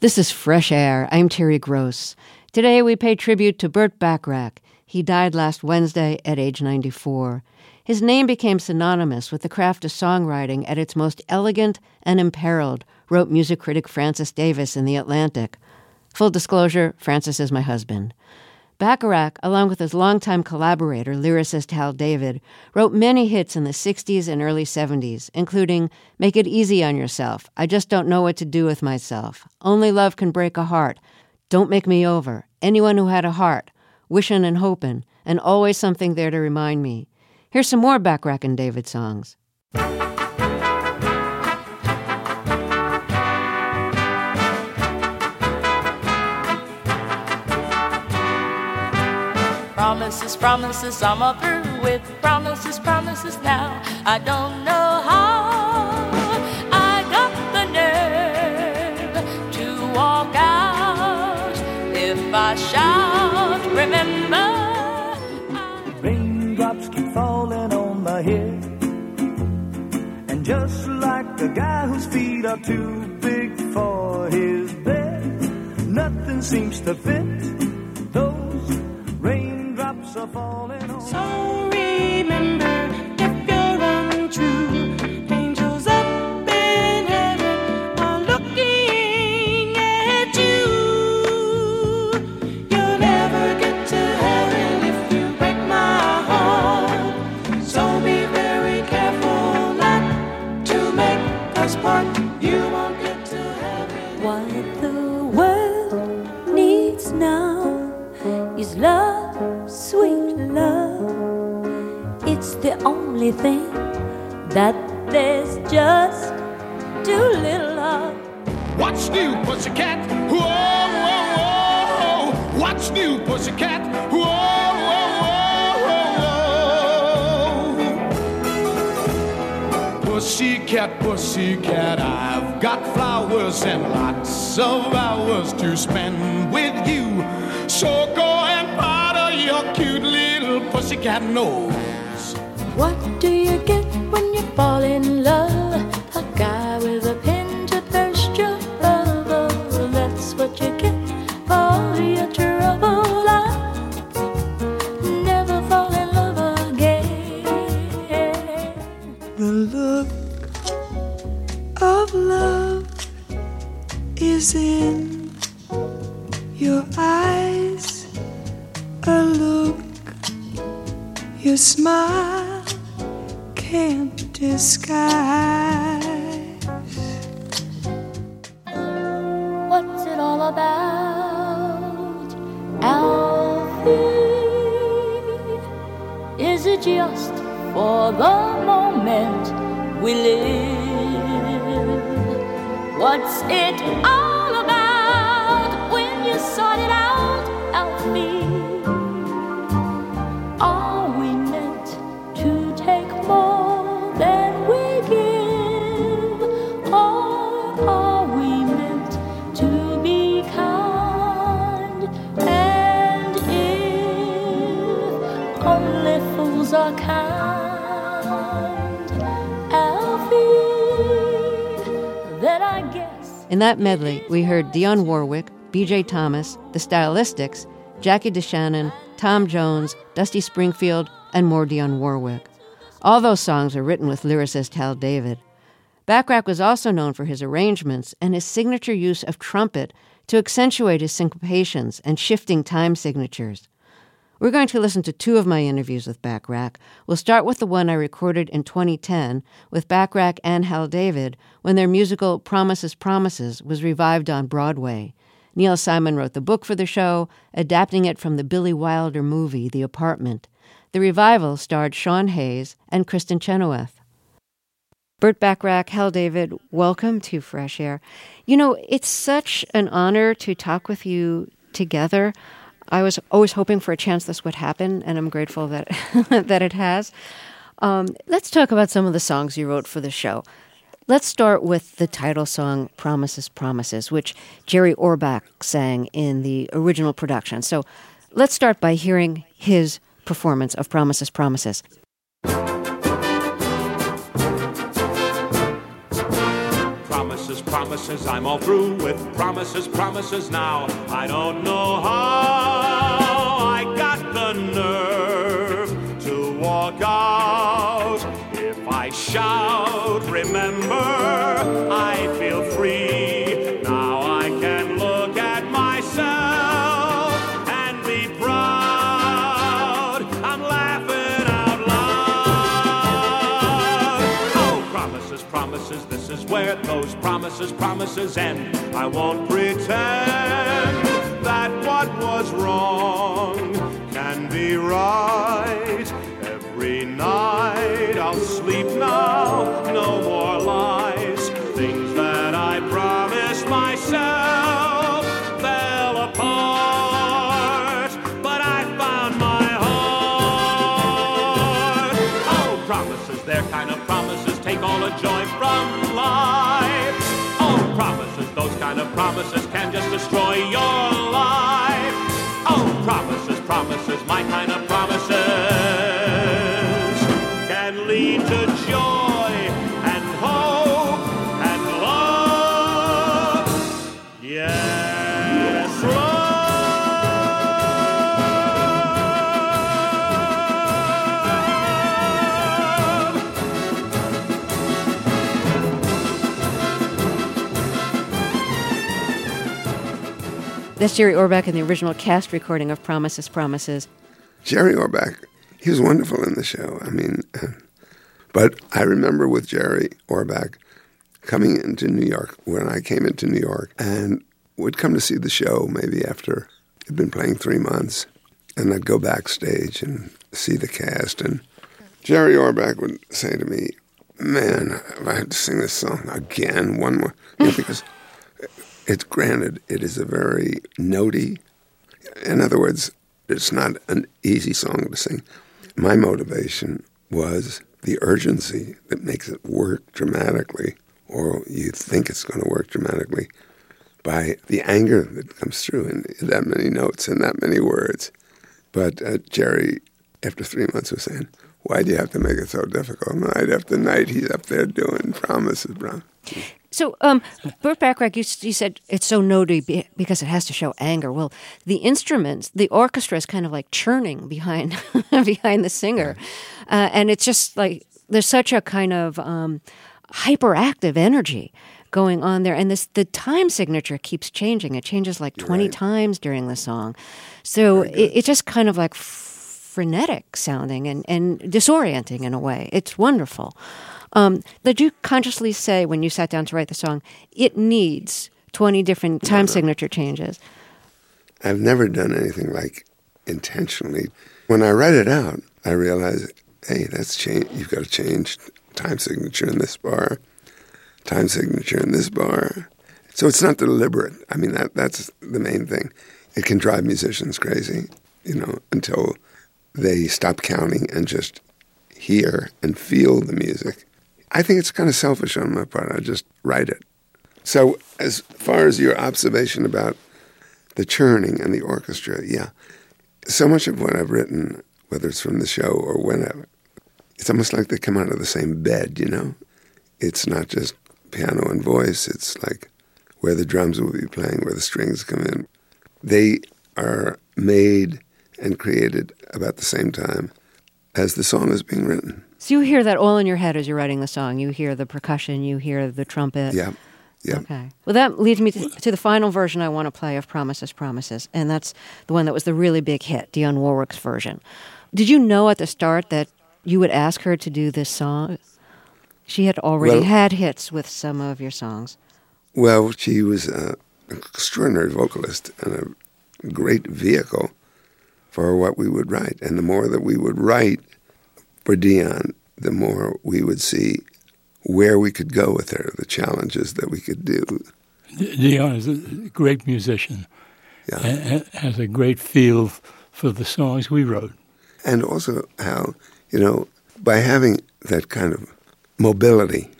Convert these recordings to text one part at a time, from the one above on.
This is Fresh Air. I'm Terry Gross. Today we pay tribute to Burt Bacharach. He died last Wednesday at age 94. His name became synonymous with the craft of songwriting at its most elegant and imperiled, wrote music critic Francis Davis in The Atlantic. Full disclosure Francis is my husband. Bacharach, along with his longtime collaborator, lyricist Hal David, wrote many hits in the 60s and early 70s, including Make It Easy on Yourself, I Just Don't Know What to Do with Myself, Only Love Can Break a Heart, Don't Make Me Over, Anyone Who Had a Heart, Wishin' and Hopin', and Always Something There to Remind Me. Here's some more Bacharach and David songs. Promises, promises, I'm up through with promises, promises now. I don't know how I got the nerve to walk out. If I shout, remember. Raindrops keep falling on my head. And just like the guy whose feet are too big for his bed, nothing seems to fit are falling on. So remember, if you're untrue, disguise. What's it all about, Alfie? Is it just for the moment we live? What's it all about when you sort it out, Alfie? That medley, we heard Dionne Warwick, B.J. Thomas, The Stylistics, Jackie DeShannon, Tom Jones, Dusty Springfield, and more Dionne Warwick. All those songs are written with lyricist Hal David. Bacharach was also known for his arrangements and his signature use of trumpet to accentuate his syncopations and shifting time signatures. We're going to listen to two of my interviews with Bacharach. We'll start with the one I recorded in 2010 with Bacharach and Hal David when their musical Promises Promises was revived on Broadway. Neil Simon wrote the book for the show, adapting it from the Billy Wilder movie, The Apartment. The revival starred Sean Hayes and Kristin Chenoweth. Burt Bacharach, Hal David, welcome to Fresh Air. You know, it's such an honor to talk with you together. I was always hoping for a chance this would happen, and I'm grateful that that it has. Um, let's talk about some of the songs you wrote for the show. Let's start with the title song "Promises, Promises," which Jerry Orbach sang in the original production. So, let's start by hearing his performance of "Promises, Promises." Promises. I'm all through with promises, promises now. I don't know how promises, promises end. I won't pretend that what was wrong can be right. Every night I'll sleep now, no more lies. Things that I promised myself fell apart, but I found my heart. Oh, promises, they're kind of promises, take all the joy promises, my kind That's Jerry Orbach in the original cast recording of Promises, Promises. Jerry Orbach, he was wonderful in the show. I mean, but I remember with Jerry Orbach coming into New York when I came into New York and would come to see the show maybe after it'd been playing three months, and I'd go backstage and see the cast, and Jerry Orbach would say to me, "Man, if I had to sing this song again, one more," because it's granted it is a very notey. In other words, it's not an easy song to sing. My motivation was the urgency that makes it work dramatically, or you think it's going to work dramatically, by the anger that comes through in that many notes and that many words. But uh, Jerry, after three months, was saying, "Why do you have to make it so difficult? Night after night, he's up there doing promises, bro." So, um, Burt Bacharach, you, you said it's so notey be- because it has to show anger. Well, the instruments, the orchestra is kind of like churning behind behind the singer, uh, and it's just like there's such a kind of um, hyperactive energy going on there, and this the time signature keeps changing. It changes like twenty Right. times during the song, so it, it's just kind of like frenetic sounding and, and disorienting in a way. It's wonderful. Um, did you consciously say when you sat down to write the song, it needs 20 different time signature changes? I've never done anything like intentionally. When I write it out, I realize, hey, that's change. You've got to change time signature in this bar, time signature in this bar. So it's not deliberate. I mean, that that's the main thing. It can drive musicians crazy, you know, until they stop counting and just hear and feel the music. I think it's kind of selfish on my part. I just write it. So, as far as your observation about the churning and the orchestra, yeah. So much of what I've written, whether it's from the show or whenever, it's almost like they come out of the same bed, you know? It's not just piano and voice, it's like where the drums will be playing, where the strings come in. They are made and created about the same time as the song is being written. So you hear that all in your head as you're writing the song. You hear the percussion, you hear the trumpet. Yeah. Yeah. Okay. Well, that leads me to, to the final version I want to play of Promises, Promises. And that's the one that was the really big hit, Dionne Warwick's version. Did you know at the start that you would ask her to do this song? She had already Well- had hits with some of your songs. Well, she was an extraordinary vocalist and a great vehicle for what we would write. And the more that we would write for Dionne, the more we would see where we could go with her, the challenges that we could do. Dionne is a great musician Yeah. has a great feel for the songs we wrote. And also how, you know, by having that kind of mobility,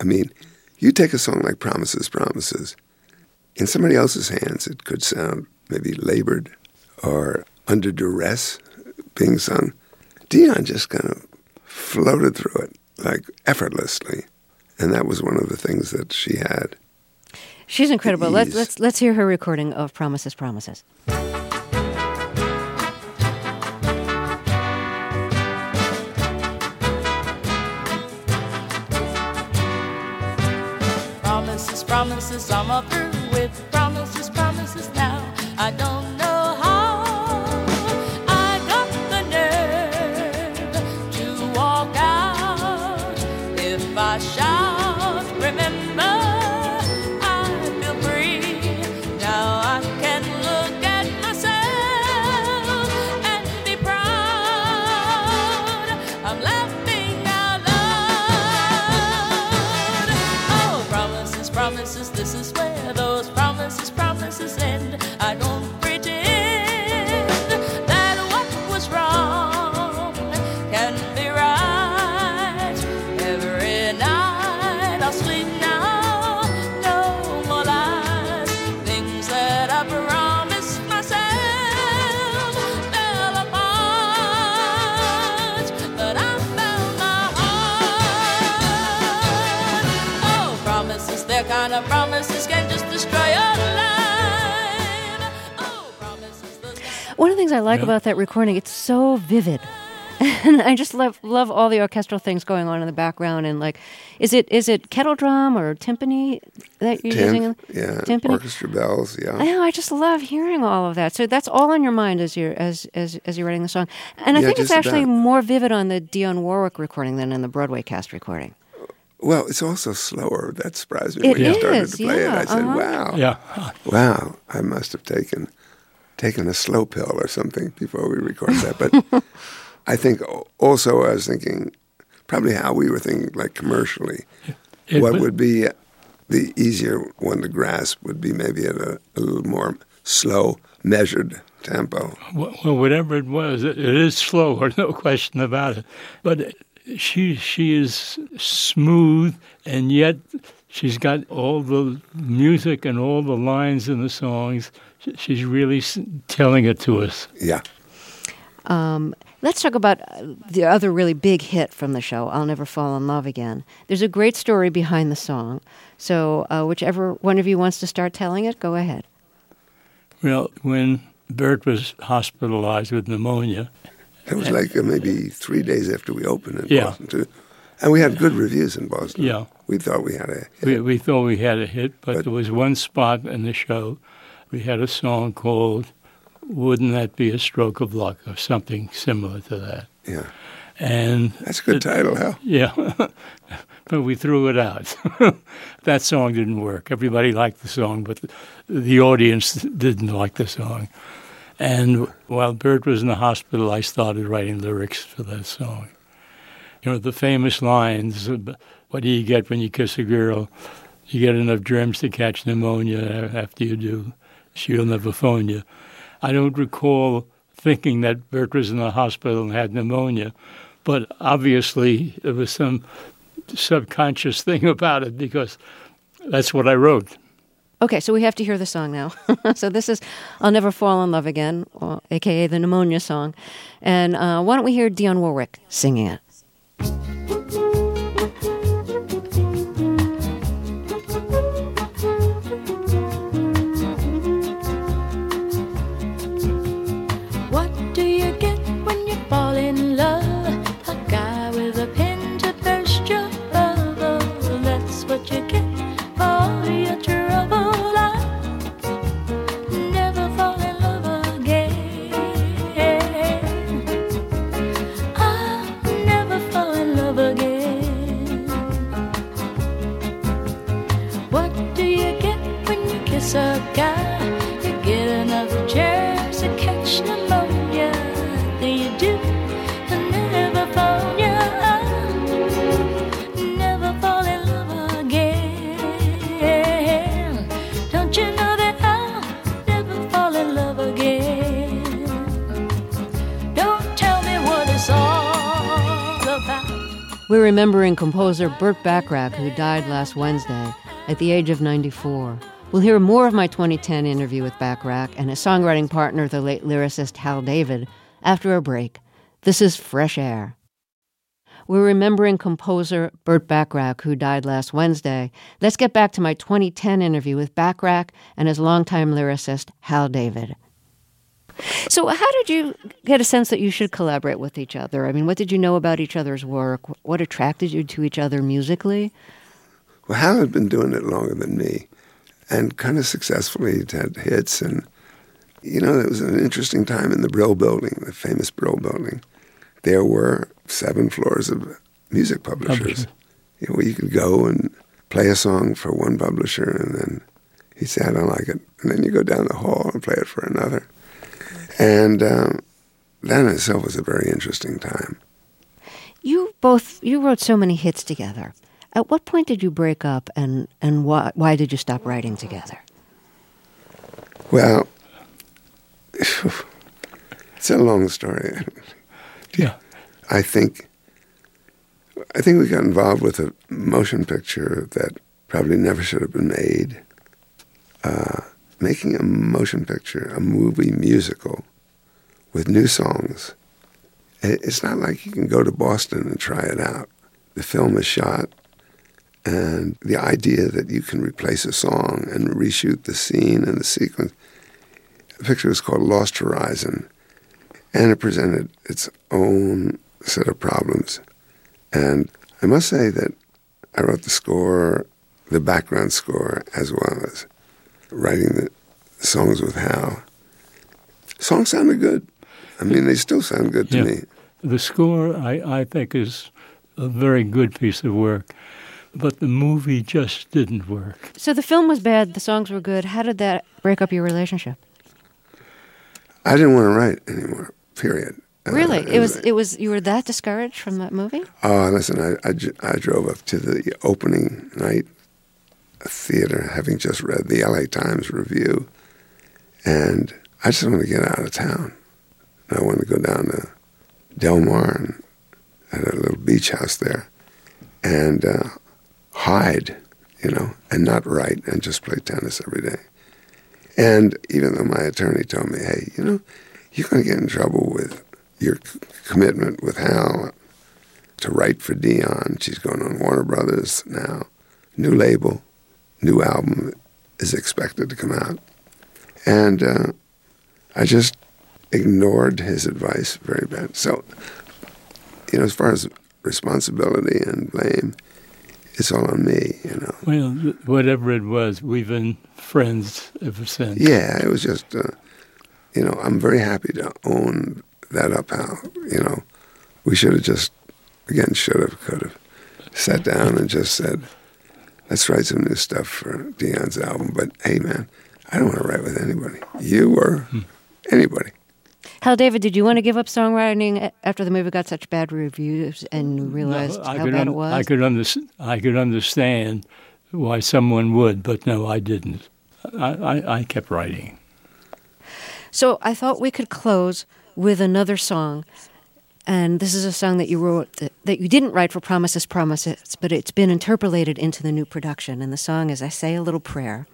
I mean, you take a song like Promises, Promises, in somebody else's hands, it could sound maybe labored or under duress being sung. Dionne just kind of floated through it like effortlessly. And that was one of the things that she had. She's incredible. Let's let's let's hear her recording of Promises, Promises. Promises, promises, I'm all through with promises, promises now. I don't know the things I like Yeah. about that recording, it's so vivid. And I just love love all the orchestral things going on in the background and like is it is it kettle drum or timpani that you're Tim- using? yeah, timpani. orchestra bells. Yeah, I know. I just love hearing all of that. So that's all on your mind as you're as as as you're writing the song. And I Yeah, think it's actually about. more vivid on the Dionne Warwick recording than in the Broadway cast recording. Well, it's also slower. That surprised me It when you started to play yeah, it. I said, uh-huh. "Wow, Yeah. wow, I must have taken taken a slow pill or something before we record that." But I think also I was thinking probably how we were thinking, like commercially, It what would be the easier one to grasp would be maybe at a, a little more slow, measured tempo. Well, whatever it was, it, it is slower, no question about it. But she she is smooth, and yet she's got all the music and all the lines in the songs. She- She's really telling it to us. Yeah. Um, let's talk about uh, the other really big hit from the show, I'll Never Fall in Love Again. There's a great story behind the song. So, uh, whichever one of you wants to start telling it, go ahead. Well, when Burt was hospitalized with pneumonia, It was like uh, maybe three days after we opened in Yeah. Boston, too. And we had good reviews in Boston. Yeah. We thought we had a we, we thought we had a hit, but But- there was one spot in the show. We had a song called "Wouldn't That Be a Stroke of Luck" or something similar to that. Yeah. And That's a good title, Hal. yeah, but we threw it out. that song didn't work. Everybody liked the song, but the, the audience didn't like the song. And while Burt was in the hospital, I started writing lyrics for that song. You know, the famous lines, what do you get when you kiss a girl? You get enough germs to catch pneumonia. After you do, she'll never phone you. I don't recall thinking that Burt was in the hospital and had pneumonia, but obviously there was some subconscious thing about it because that's what I wrote. Okay, so we have to hear the song now. so this is "I'll Never Fall in Love Again," or, aka the pneumonia song. And uh, why don't we hear Dionne Warwick singing it? We're remembering composer Burt Bacharach, who died last Wednesday at the age of 94. We'll hear more of my 2010 interview with Bacharach and his songwriting partner, the late lyricist Hal David, after a break. This is Fresh Air. we're remembering composer Burt Bacharach, who died last Wednesday. Let's get back to my 2010 interview with Bacharach and his longtime lyricist, Hal David. So, how did you get a sense that you should collaborate with each other? I mean, what did you know about each other's work? What attracted you to each other musically? Well, Hal had been doing it longer than me and kind of successfully. He'd had hits. And, you know, it was an interesting time in the Brill building, the famous Brill building. There were seven floors of music publishers. Publisher. You know, where you could go and play a song for one publisher, and then he said, I don't like it. And then you go down the hall and play it for another. And um, that in itself was a very interesting time. You both you wrote so many hits together. At what point did you break up, and and why why did you stop writing together? Well, it's a long story. Yeah. I think I think we got involved with a motion picture that probably never should have been made. Uh, making a motion picture, a movie musical with new songs, it's not like you can go to Boston and try it out. The film is shot, and the idea that you can replace a song and reshoot the scene and the sequence. The picture was called Lost Horizon, and it presented its own set of problems. And I must say that I wrote the score, the background score, as well as writing the songs with Hal. Songs sounded good. I mean, they still sound good to Yeah. me. The score, I, I think, is a very good piece of work, but the movie just didn't work. So the film was bad, the songs were good. How did that break up your relationship? I didn't want to write anymore. Period. Uh, Really, it was it was you were that discouraged from that movie? Oh, listen, I, I, I drove up to the opening night theater, having just read the LA Times review, and I just wanted to get out of town. I wanted to go down to Del Mar and a little beach house there and uh, hide, you know, and not write and just play tennis every day. And even though my attorney told me, hey, you know, you're going to get in trouble with your c- commitment with Hal to write for Dionne. She's going on Warner Brothers now. New label, new album is expected to come out. And uh, I just ignored his advice very bad. So, you know, as far as responsibility and blame, it's all on me, you know. Well, whatever it was, we've been friends ever since. Yeah, it was just, uh, you know, I'm very happy to own that up, Hal. You know, we should have just, again, should have, could have sat down and just said, let's write some new stuff for Dionne's album. But hey, man, I don't want to write with anybody. You or anybody. Hal David, did you want to give up songwriting after the movie got such bad reviews and you realized I how could bad un- it was? I could, under- I could understand why someone would, but no, I didn't. I, I, I kept writing. So I thought we could close with another song. And this is a song that you wrote that, that you didn't write for Promises, Promises, but it's been interpolated into the new production. And the song is I Say a Little Prayer.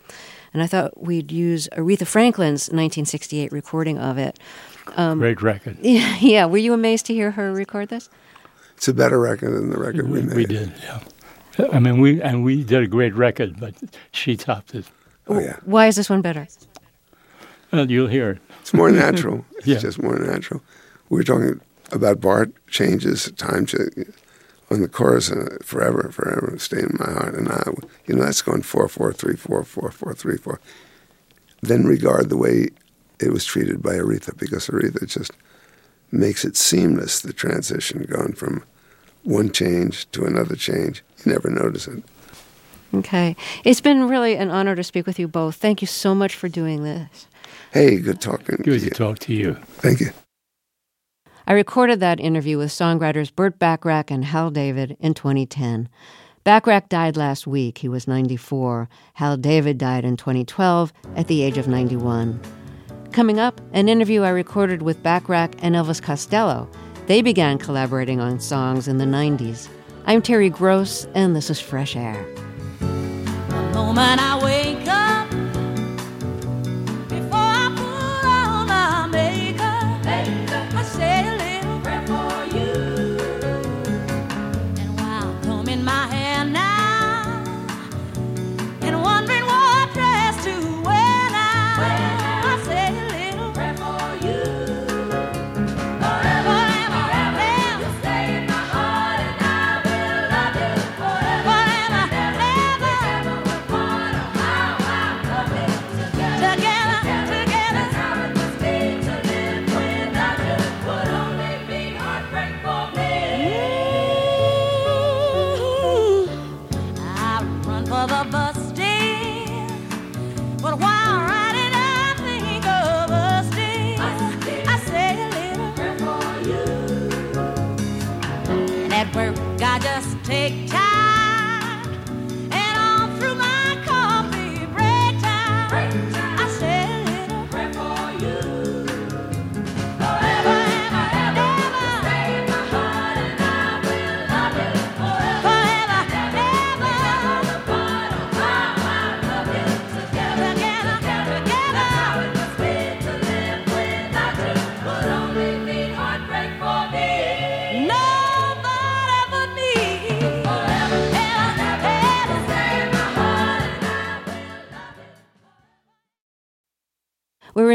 And I thought we'd use Aretha Franklin's 1968 recording of it. Um, Great record. Yeah, yeah. Were you amazed to hear her record this? It's a better record than the record we, We, made. we did, yeah. I mean, we and we did a great record, but she topped it. Oh, yeah. Why is this one better? Well, you'll hear it. It's more natural. It's Yeah. just more natural. We were talking about Bart changes, time change on the chorus, uh, forever, forever, stay in my heart. And I, you know, that's going four, four, three, four, four, four, three, four. Then regard the way it was treated by Aretha, because Aretha just makes it seamless, the transition going from one change to another change. You never notice it. Okay. It's been really an honor to speak with you both. Thank you so much for doing this. Hey, good talking Good to to you. talk to you. Thank you. I recorded that interview with songwriters Burt Bacharach and Hal David in 2010. Bacharach died last week. He was 94. Hal David died in 2012 at the age of 91. Coming up, an interview I recorded with Bacharach and Elvis Costello. They began collaborating on songs in the 90s. I'm Terry Gross, and this is Fresh Air.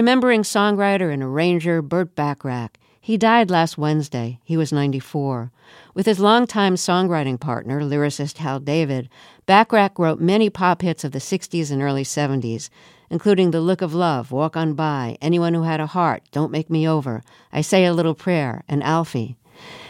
Remembering songwriter and arranger Burt Bacharach. He died last Wednesday. He was 94. With his longtime songwriting partner, lyricist Hal David, Bacharach wrote many pop hits of the 60s and early 70s, including The Look of Love, Walk On By, Anyone Who Had a Heart, Don't Make Me Over, I Say a Little Prayer, and Alfie.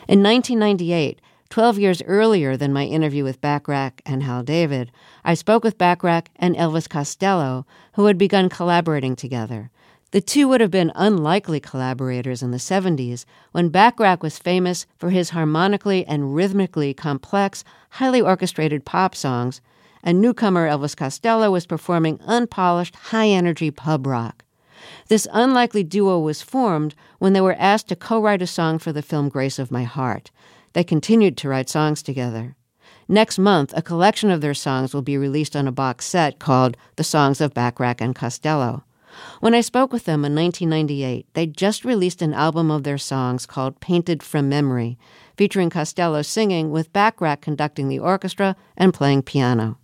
In 1998, 12 years earlier than my interview with Bacharach and Hal David, I spoke with Bacharach and Elvis Costello, who had begun collaborating together. The two would have been unlikely collaborators in the 70s when Bacharach was famous for his harmonically and rhythmically complex, highly orchestrated pop songs, and newcomer Elvis Costello was performing unpolished, high energy pub rock. This unlikely duo was formed when they were asked to co write a song for the film Grace of My Heart. They continued to write songs together. Next month, a collection of their songs will be released on a box set called The Songs of Bacharach and Costello. When I spoke with them in 1998, they'd just released an album of their songs called Painted from Memory, featuring Costello singing with Bacharach conducting the orchestra and playing piano.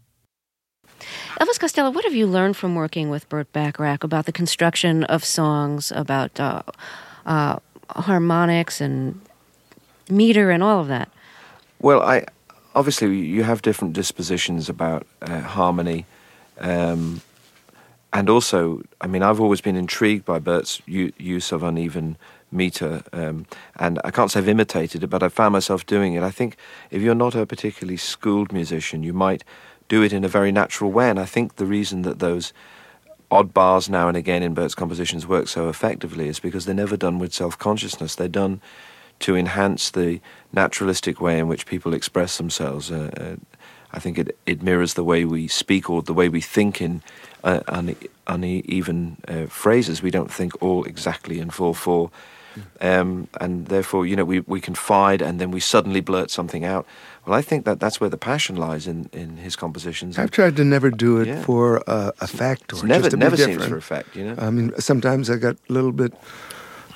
Elvis Costello, what have you learned from working with Burt Bacharach about the construction of songs, about uh, uh, harmonics and meter and all of that? Well, I obviously you have different dispositions about uh, harmony, um, and also, I mean, I've always been intrigued by Burt's u- use of uneven meter, um, and I can't say I've imitated it, but I found myself doing it. I think if you're not a particularly schooled musician, you might do it in a very natural way, and I think the reason that those odd bars now and again in Burt's compositions work so effectively is because they're never done with self-consciousness. They're done to enhance the naturalistic way in which people express themselves. Uh, uh, I think it, it mirrors the way we speak or the way we think in uh, une, uneven uh, phrases. We don't think all exactly in 4 4. Um, and therefore, you know, we, we confide and then we suddenly blurt something out. Well, I think that that's where the passion lies in, in his compositions. I've tried to never do it Yeah. for uh, effect or It's never just to never be seems different. for effect, you know. I mean, sometimes I got a little bit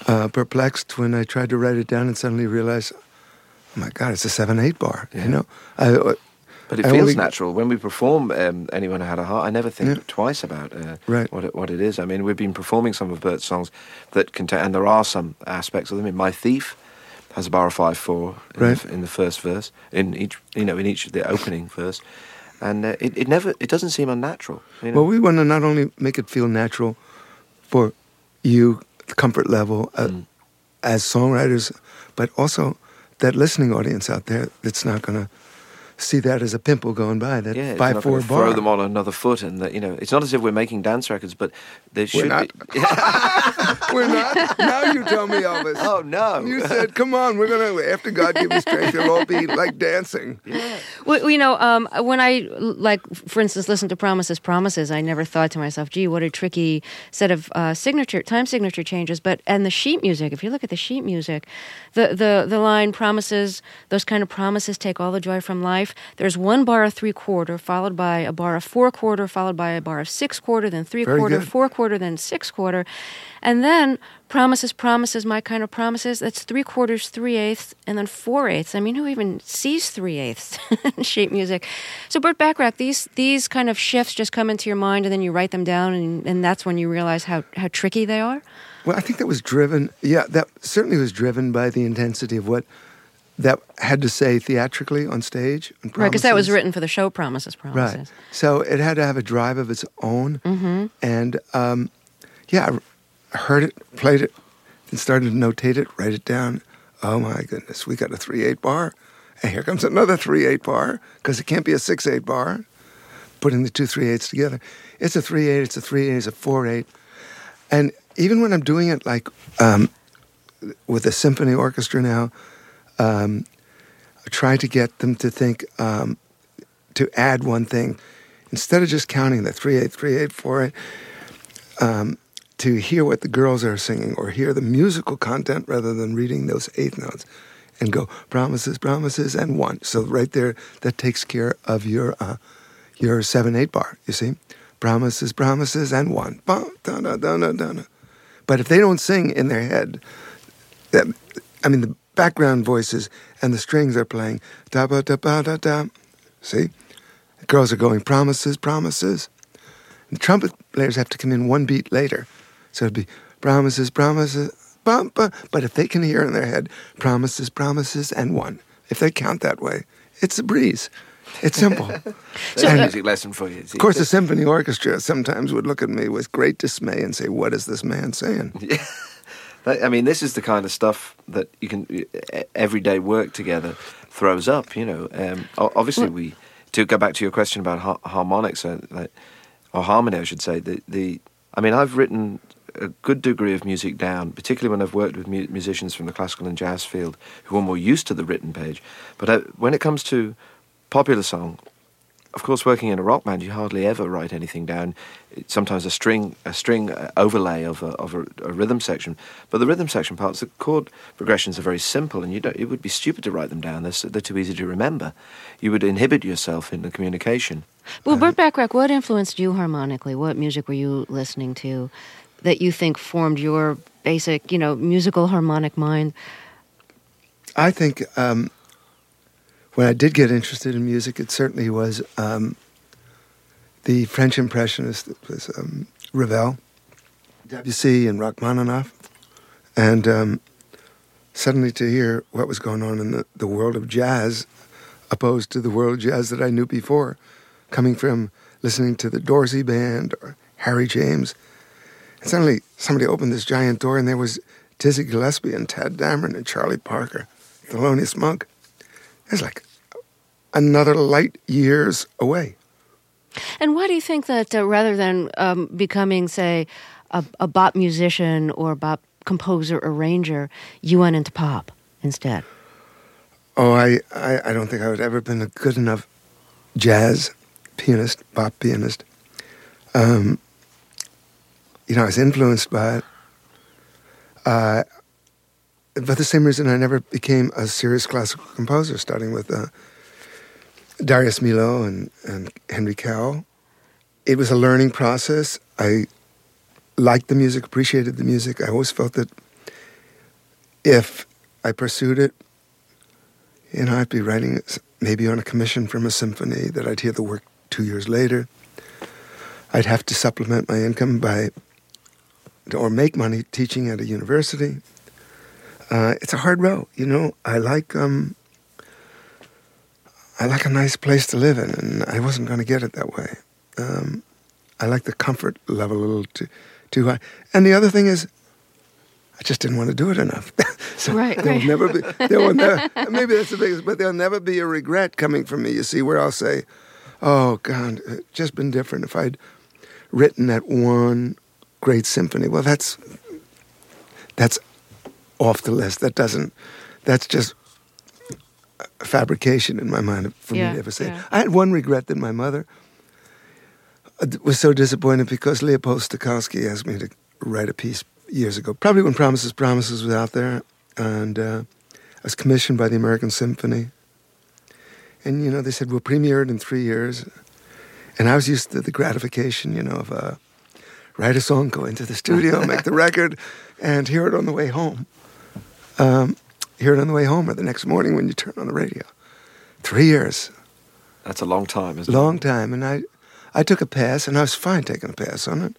uh, perplexed when I tried to write it down and suddenly realized, oh my God, it's a seven eight bar. Yeah. You know, I, uh, But it I feels natural when we perform. Um, Anyone who had a heart, I never think Yeah. twice about uh, Right. what it, what it is. I mean, we've been performing some of Burt's songs that contain, and there are some aspects of them. In My Thief has a bar of five four in, Right. the, in the first verse, in each you know in each of the opening verse, and uh, it, it never it doesn't seem unnatural. You know? Well, we want to not only make it feel natural for you, the comfort level uh, Mm. as songwriters, but also that listening audience out there that's not going to see that as a pimple going by. That yeah, it's five four bar. throw them on another foot, and that, you know, it's not as if we're making dance records, but there should not. be. We're not. now you tell me, Elvis. oh no! You said, "Come on, we're gonna after God give me strength, it'll all be like dancing." Well, you know, um, when I like, for instance, listen to "Promises, Promises," I never thought to myself, "Gee, what a tricky set of uh, signature time signature changes." But and the sheet music, if you look at the sheet music, the the the line "Promises," those kind of promises take all the joy from life. There's one bar of three quarter, followed by a bar of four quarter, followed by a bar of six quarter, then three Very quarter, good. four quarter, then six quarter, and then promises, promises, my kind of promises. That's three quarters, three eighths, and then four eighths. I mean, who even sees three eighths in sheet music? So, Burt Bacharach, these these kind of shifts just come into your mind, and then you write them down, and, and that's when you realize how how tricky they are. Well, I think that was driven. Yeah, that certainly was driven by the intensity of what that had to say theatrically on stage. and Right, because that was written for the show Promises, Promises. Right. So it had to have a drive of its own. Mm-hmm. And um, yeah, I heard it, played it, and started to notate it, write it down. Oh my goodness, we got a 3 8 bar. And here comes another 3 8 bar, because it can't be a 6 8 bar. Putting the two 3 8s together. It's a 3 8, it's a 3 8, it's a 4 8. And even when I'm doing it like um, with a symphony orchestra now, um, try to get them to think um, to add one thing. Instead of just counting the three eight three eight four eight. Um, to hear what the girls are singing or hear the musical content rather than reading those eighth notes and go promises promises and one. So right there that takes care of your uh, your seven eight bar you see? Promises promises and one. But if they don't sing in their head that I mean the background voices and the strings are playing da ba da ba da da. See, the girls are going promises, promises. The trumpet players have to come in one beat later So it'd be promises, promises, bum, bum. But if they can hear in their head promises, promises, and one, if they count that way, it's a breeze. It's simple. That's a music lesson for you. Of course, the symphony orchestra sometimes would look at me with great dismay and say, "What is this man saying?" I mean, this is the kind of stuff that you can everyday work together throws up. You know, um, obviously we to go back to your question about har- harmonics uh, like, or harmony, I should say. The the I mean, I've written a good degree of music down, particularly when I've worked with mu- musicians from the classical and jazz field who are more used to the written page. But uh, when it comes to popular song, of course, working in a rock band, you hardly ever write anything down. It's sometimes a string, a string uh, overlay of a, of a, a rhythm section. But the rhythm section parts, the chord progressions are very simple, and you don't. It would be stupid to write them down. They're, they're too easy to remember. You would inhibit yourself in the communication. Well, Burt Bacharach, what influenced you harmonically? What music were you listening to that you think formed your basic, you know, musical harmonic mind? I think um, when I did get interested in music, it certainly was um, the French Impressionist. It was um, Ravel, Debussy, and Rachmaninoff. And um, suddenly to hear what was going on in the, the world of jazz opposed to the world of jazz that I knew before, coming from listening to the Dorsey Band or Harry James. And suddenly somebody opened this giant door and there was Dizzy Gillespie and Tadd Dameron and Charlie Parker, Thelonious Monk. It was like another light years away. And why do you think that uh, rather than um, becoming, say, a, a bop musician or bop composer arranger, you went into pop instead? Oh, I, I, I don't think I would ever been a good enough jazz pianist, bop pianist. Um, you know, I was influenced by it. Uh, but the same reason I never became a serious classical composer, starting with uh, Darius Milhaud and, and Henry Cowell. It was a learning process. I liked the music, appreciated the music. I always felt that if I pursued it, you know, I'd be writing maybe on a commission from a symphony that I'd hear the work two years later. I'd have to supplement my income by, or make money teaching at a university. Uh, it's a hard road, you know. I like, um, I like a nice place to live in, and I wasn't going to get it that way. Um, I like the comfort level a little too, too high. And the other thing is, I just didn't want to do it enough. so Right, there will never be. There will never. Maybe that's the biggest, but there'll never be a regret coming from me. You see, where I'll say, "Oh God, it's just been different." If I'd written that one great symphony, well, that's that's off the list. That doesn't. That's just fabrication in my mind for Yeah, me to ever say. yeah. I had one regret that my mother uh, was so disappointed because Leopold Stokowski asked me to write a piece years ago, probably when Promises, Promises was out there, and uh, I was commissioned by the American Symphony. And you know, they said we'll premiere it in three years, and I was used to the gratification, you know, of uh, write a song, go into the studio, make the record, and hear it on the way home. Um, hear it on the way home or the next morning when you turn on the radio. Three years, That's a long time, isn't it? long time, and I, I took a pass, and I was fine taking a pass on it.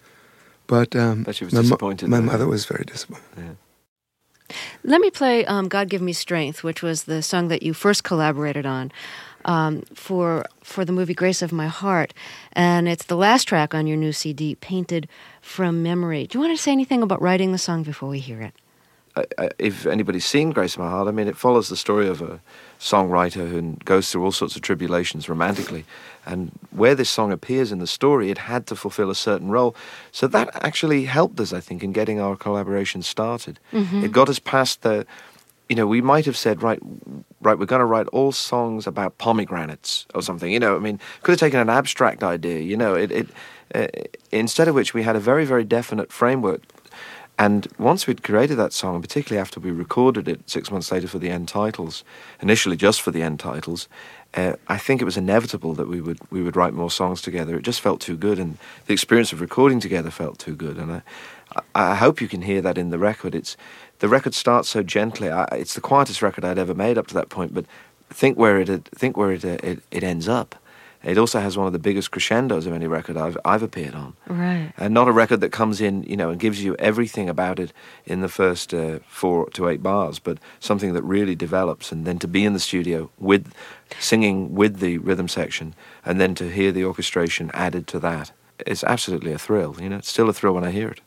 But um, Bet she was my, mo- disappointed, my though. mother was very disappointed. Yeah. Let me play um, "God Give Me Strength," which was the song that you first collaborated on um, for for the movie "Grace of My Heart," and it's the last track on your new CD, "Painted from Memory." Do you want to say anything about writing the song before we hear it? If anybody's seen Grace of My Heart, I mean, it follows the story of a songwriter who goes through all sorts of tribulations romantically. And where this song appears in the story, it had to fulfill a certain role. So that actually helped us, I think, in getting our collaboration started. It got us past the, you know, we might have said, right, right, we're going to write all songs about pomegranates or something. You know, I mean, could have taken an abstract idea. You know, it, it uh, instead of which we had a very, very definite framework and once we'd created that song, particularly after we recorded it six months later for the end titles, initially just for the end titles, uh, I think it was inevitable that we would we would write more songs together. It just felt too good, and the experience of recording together felt too good. And I, I hope you can hear that in the record. It's the record starts so gently. I, it's the quietest record I'd ever made up to that point. But think where it think where it it, it ends up. It also has one of the biggest crescendos of any record I've I've appeared on. Right. And not a record that comes in, you know, and gives you everything about it in the first uh, four to eight bars, but something that really develops. And then to be in the studio with singing with the rhythm section, and then to hear the orchestration added to that, it's absolutely a thrill. You know, it's still a thrill when I hear it.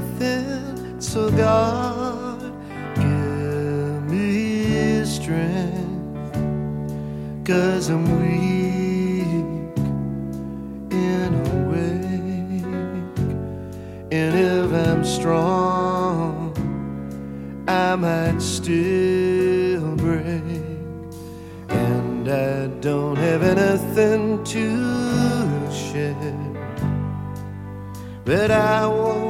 Nothing, so God give me strength. Cause I'm weak in a way. And if I'm strong, I might still break. And I don't have anything to share but I won't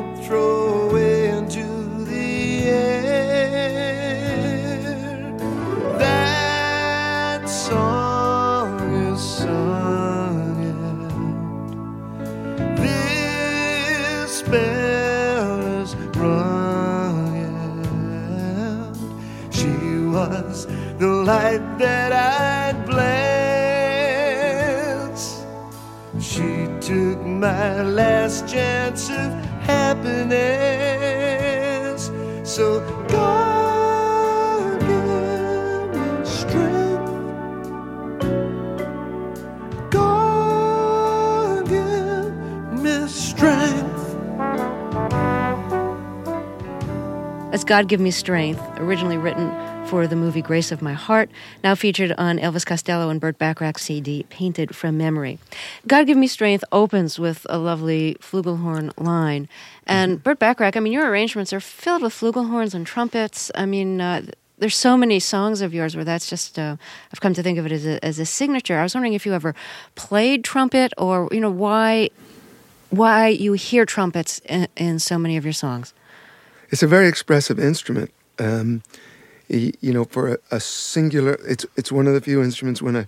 last chance of happiness. So God give me strength. God give me strength. That's God Give Me Strength, originally written for the movie Grace of My Heart, now featured on Elvis Costello and Burt Bacharach's CD, Painted from Memory. God Give Me Strength opens with a lovely flugelhorn line. And Burt Bacharach, I mean, your arrangements are filled with flugelhorns and trumpets. I mean, uh, there's so many songs of yours where that's just, uh, I've come to think of it as a, as a signature. I was wondering if you ever played trumpet or, you know, why, why you hear trumpets in, in so many of your songs. It's a very expressive instrument. Um, you know, for a, a singular, it's it's one of the few instruments when I,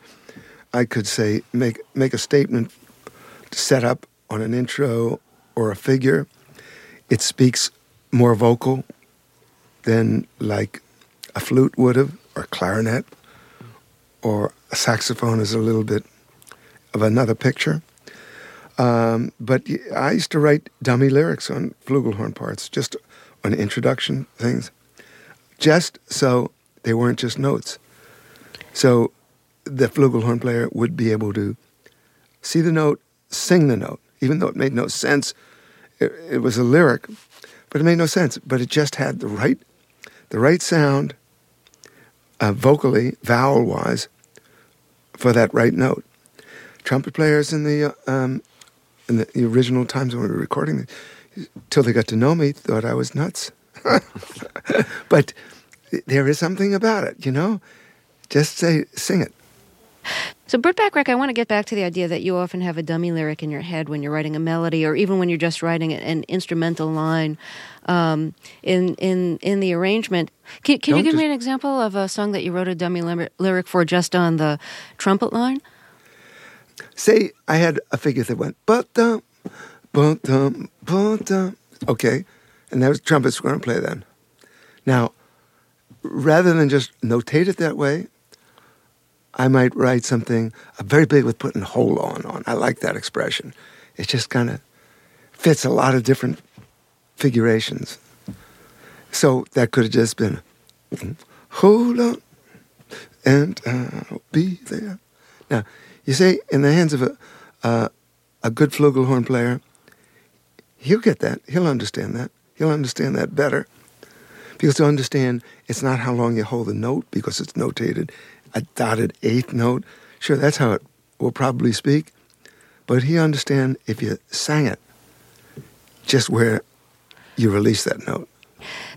I could say make make a statement, set up on an intro or a figure. It speaks more vocal than like a flute would have, or clarinet, or a saxophone is a little bit of another picture. Um, but I used to write dummy lyrics on flugelhorn parts, just on introduction things, just so they weren't just notes. So the flugelhorn player would be able to see the note, sing the note, even though it made no sense. It, it was a lyric, but it made no sense. But it just had the right, the right sound, uh, vocally, vowel-wise, for that right note. Trumpet players in the uh, um, in the, original times when we were recording till they got to know me, thought I was nuts. but there is something about it, you know. Just say, sing it. So, Burt Bacharach, I want to get back to the idea that you often have a dummy lyric in your head when you're writing a melody, or even when you're just writing an instrumental line um, in in in the arrangement. Can, can you give me an example of a song that you wrote a dummy lyric for just on the trumpet line? Say I had a figure that went but dum, but dum, but dum. Okay, and that was trumpets going to play then. Now, rather than just notate it that way, I might write something uh, very big with putting hold on on. I like that expression. It just kind of fits a lot of different figurations. So that could have just been hold on and I'll be there. Now, you say in the hands of a uh, a good flugelhorn player, he'll get that. He'll understand that. He'll understand that better. Because to understand, it's not how long you hold the note because it's notated a dotted eighth note. Sure, that's how it will probably speak. But he understand if you sang it just where you release that note.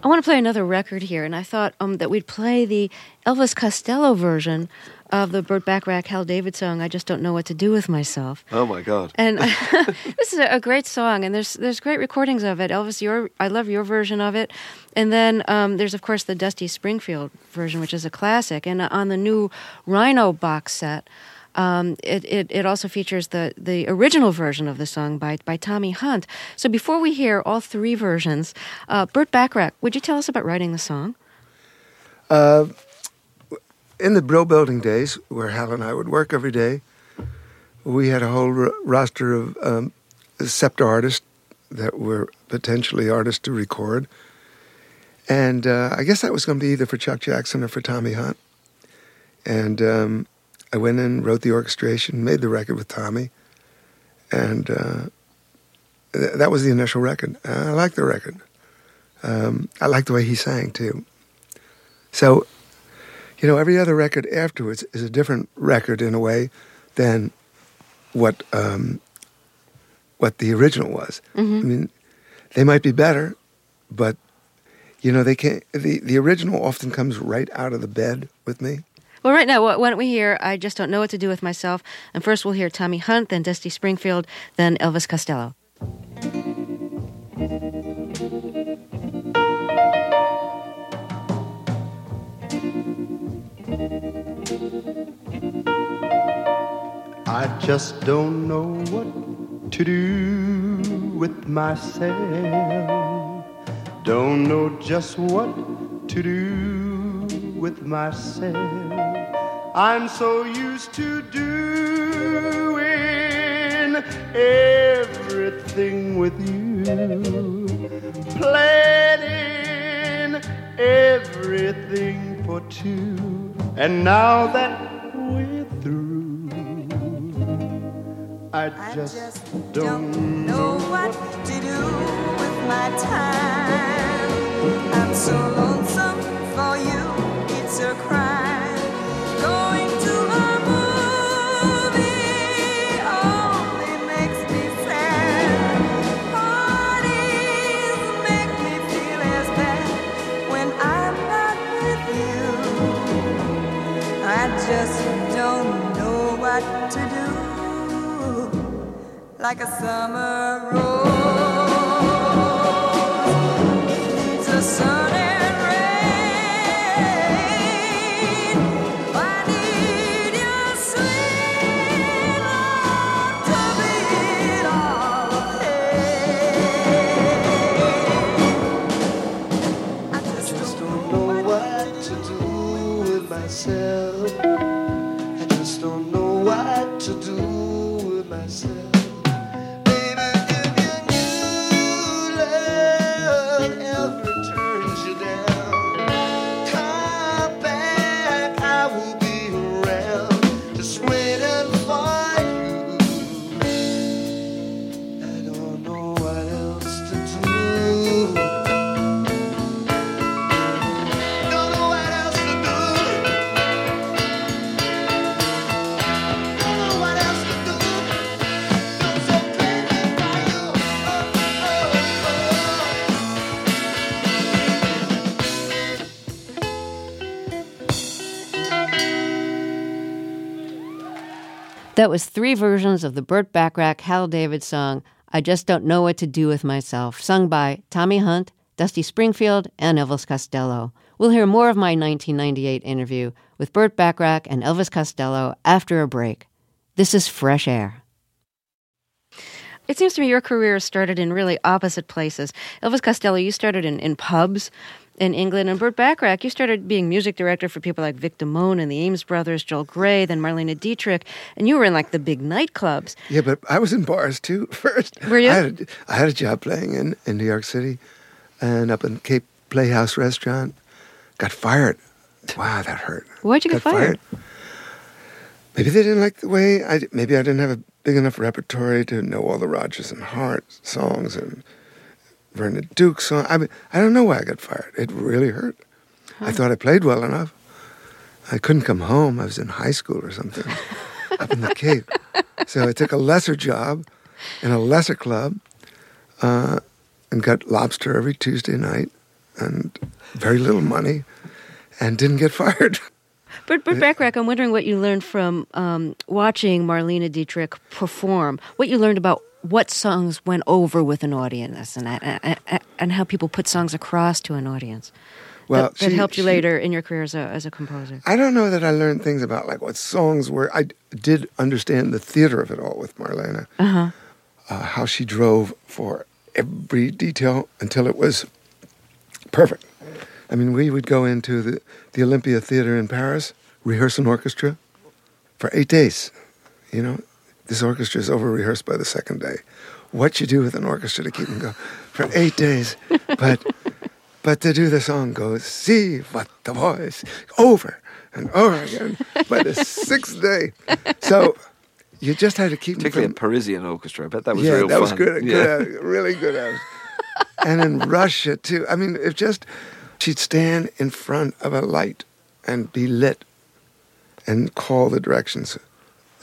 I want to play another record here, and I thought um, that we'd play the Elvis Costello version of the Burt Bacharach Hal David song. I just don't know what to do with myself. Oh my God! And this is a, a great song, and there's there's great recordings of it. Elvis, your I love your version of it, and then um, there's of course the Dusty Springfield version, which is a classic. And uh, on the new Rhino box set, um, it, it it also features the the original version of the song by by Tommy Hunt. So before we hear all three versions, uh, Burt Bacharach, would you tell us about writing the song? Uh, in the Brill Building days, where Hal and I would work every day, we had a whole r- roster of um, Scepter artists that were potentially artists to record. And uh, I guess that was going to be either for Chuck Jackson or for Tommy Hunt. And um, I went in, wrote the orchestration, made the record with Tommy. And uh, th- that was the initial record. I liked the record. Um, I liked the way he sang, too. So you know, every other record afterwards is a different record in a way than what um, what the original was. Mhm. I mean, they might be better, but you know, they can't. The the original often comes right out of the bed with me. Well, right now, why don't we hear I Just Don't Know What to Do with Myself? And first we'll hear Tommy Hunt, then Dusty Springfield, then Elvis Costello. I just don't know what to do with myself. Don't know just what to do with myself. I'm so used to doing everything with you, planning everything for two. And now that we're through, I just, don't know what to do with my time. I'm so lonesome for you, it's a crime. Like a summer rose That was three versions of the Burt Bacharach Hal David song, I Just Don't Know What to Do with Myself, sung by Tommy Hunt, Dusty Springfield, and Elvis Costello. We'll hear more of my 1998 interview with Burt Bacharach and Elvis Costello after a break. This is Fresh Air. It seems to me your career started in really opposite places. Elvis Costello, you started in, in pubs in England, and Burt Bacharach, you started being music director for people like Vic Damone and the Ames Brothers, Joel Grey, then Marlene Dietrich, and you were in like the big nightclubs. Yeah, but I was in bars too first. Were you? I had a, I had a job playing in, in New York City and up in Cape Playhouse Restaurant. Got fired. Wow, that hurt. Why'd you get Got fired? Maybe they didn't like the way I. Maybe I didn't have a big enough repertory to know all the Rodgers and Hart songs and Vernon Duke songs. I mean, I don't know why I got fired. It really hurt. I thought I played well enough. I couldn't come home. I was in high school or something up in the Cape. So I took a lesser job in a lesser club uh, and got lobster every Tuesday night and very little money, and didn't get fired. But, Burt Bacharach, I'm wondering what you learned from um, watching Marlene Dietrich perform. What you learned about what songs went over with an audience, and and, and how people put songs across to an audience. Well, that, that she- helped you she- later in your career as a as a composer. I don't know that I learned things about like what songs were. I did understand the theater of it all with Marlene. Uh-huh. Uh, how she drove for every detail until it was perfect. I mean, we would go into the, the Olympia Theater in Paris, rehearse an orchestra for eight days. You know, this orchestra is over rehearsed by the second day. What you do with an orchestra to keep them going for eight days, but but to do the song goes see what the voice over and over again by the sixth day. So you just had to keep them Particularly from, a Parisian orchestra. I bet that was yeah, real that was fun. good, Yeah. good at really good at it. and in Russia too. I mean, if just she'd stand in front of a light and be lit and call the directions,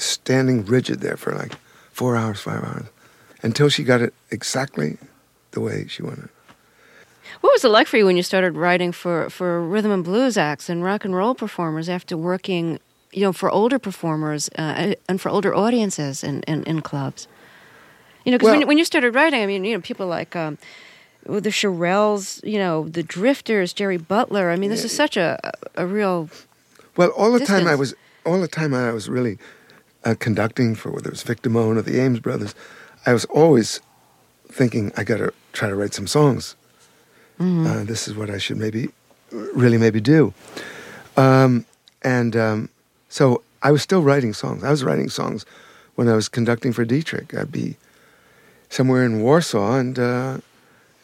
standing rigid there for like four hours, five hours, until she got it exactly the way she wanted. What was it like for you when you started writing for, for rhythm and blues acts and rock and roll performers after working, you know, for older performers uh, and for older audiences in, in, in clubs? You know, because when, Well- when you started writing, I mean, you know, people like um, the Shirelles, you know, the Drifters, Jerry Butler. I mean, this is such a, a real. Well, all the time I was, all the time I was really uh, conducting for whether it was Vic Damone or the Ames Brothers, I was always thinking I got to try to write some songs. Uh, this is what I should maybe, really maybe do. Um, and um, so I was still writing songs. I was writing songs when I was conducting for Dietrich. I'd be somewhere in Warsaw, and uh,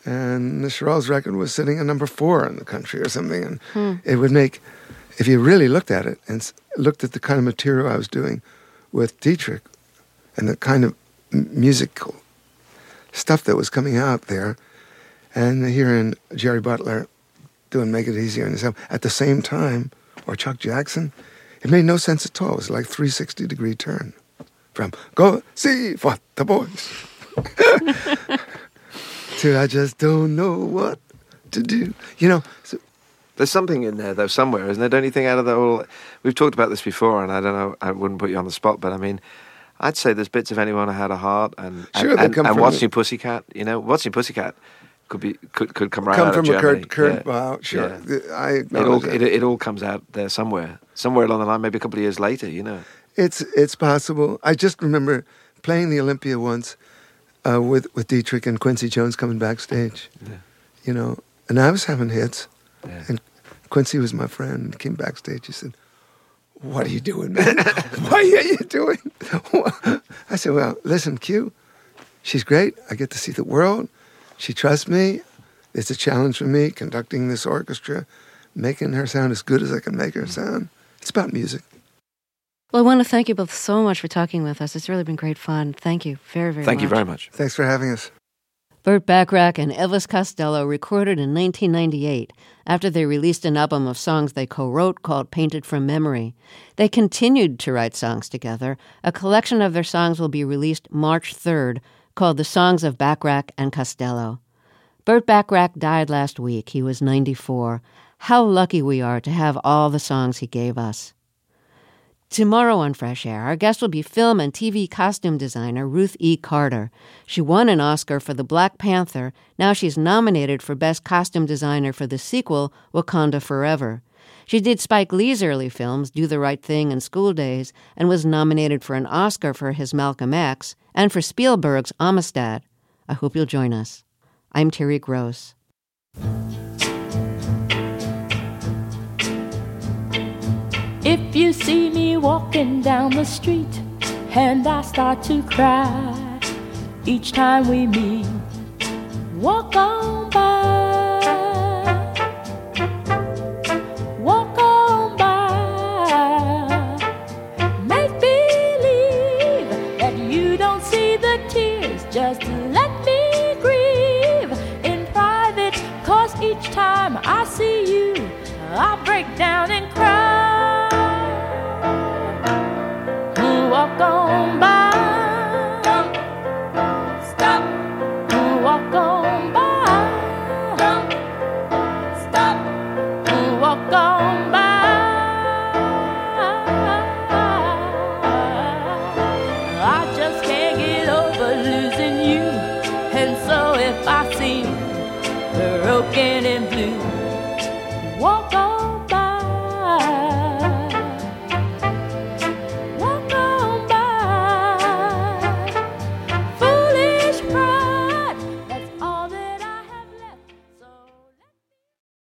and the Shirelles record was sitting at number four in the country or something, and it would make, if you really looked at it and looked at the kind of material I was doing with Dietrich, and the kind of musical stuff that was coming out there, and hearing Jerry Butler doing "Make It Easier" on himself at the same time, or Chuck Jackson, it made no sense at all. It was like 360 degree turn from "Go see what the boys." to I just don't know what to do. You know, so, There's something in there though somewhere, isn't there? Don't you think? Out of the whole, we've talked about this before, and I don't know. I wouldn't put you on the spot, but I mean, I'd say there's bits of anyone who had a heart, and Sure, and, they and, come and from What's the- New Pussycat. You know, What's New Pussycat could be could could come right come out from of a Kurt, Kurt Yeah. wow, sure. Yeah. I It all it, it all comes out there somewhere, somewhere along the line, maybe a couple of years later. You know, It's it's possible. I just remember playing the Olympia once uh, with with Dietrich and Quincy Jones coming backstage. You know, and I was having hits, Yeah. and Quincy was my friend. Came backstage. He said, "What are you doing, man? what are you doing?" I said, "Well, listen, Q. She's great. I get to see the world. She trusts me. It's a challenge for me conducting this orchestra, making her sound as good as I can make her sound. It's about music." Well, I want to thank you both so much for talking with us. It's really been great fun. Thank you very, very thank much. you very much. Thanks for having us. Burt Bacharach and Elvis Costello recorded in 1998 after they released an album of songs they co wrote called Painted from Memory. They continued to write songs together. A collection of their songs will be released March 3rd called The Songs of Bacharach and Costello. Burt Bacharach died last week. He was 94. How lucky we are to have all the songs he gave us. Tomorrow on Fresh Air, our guest will be film and TV costume designer Ruth E. Carter. She won an Oscar for The Black Panther. Now she's nominated for Best Costume Designer for the sequel, Wakanda Forever. She did Spike Lee's early films, Do the Right Thing and School Daze, and was nominated for an Oscar for his Malcolm X and for Spielberg's Amistad. I hope you'll join us. I'm Terry Gross. If you see me walking down the street and I start to cry each time we meet, walk on by. Walk on by. Make believe that you don't see the tears. Just let me grieve in private. Cause each time I see you, I break down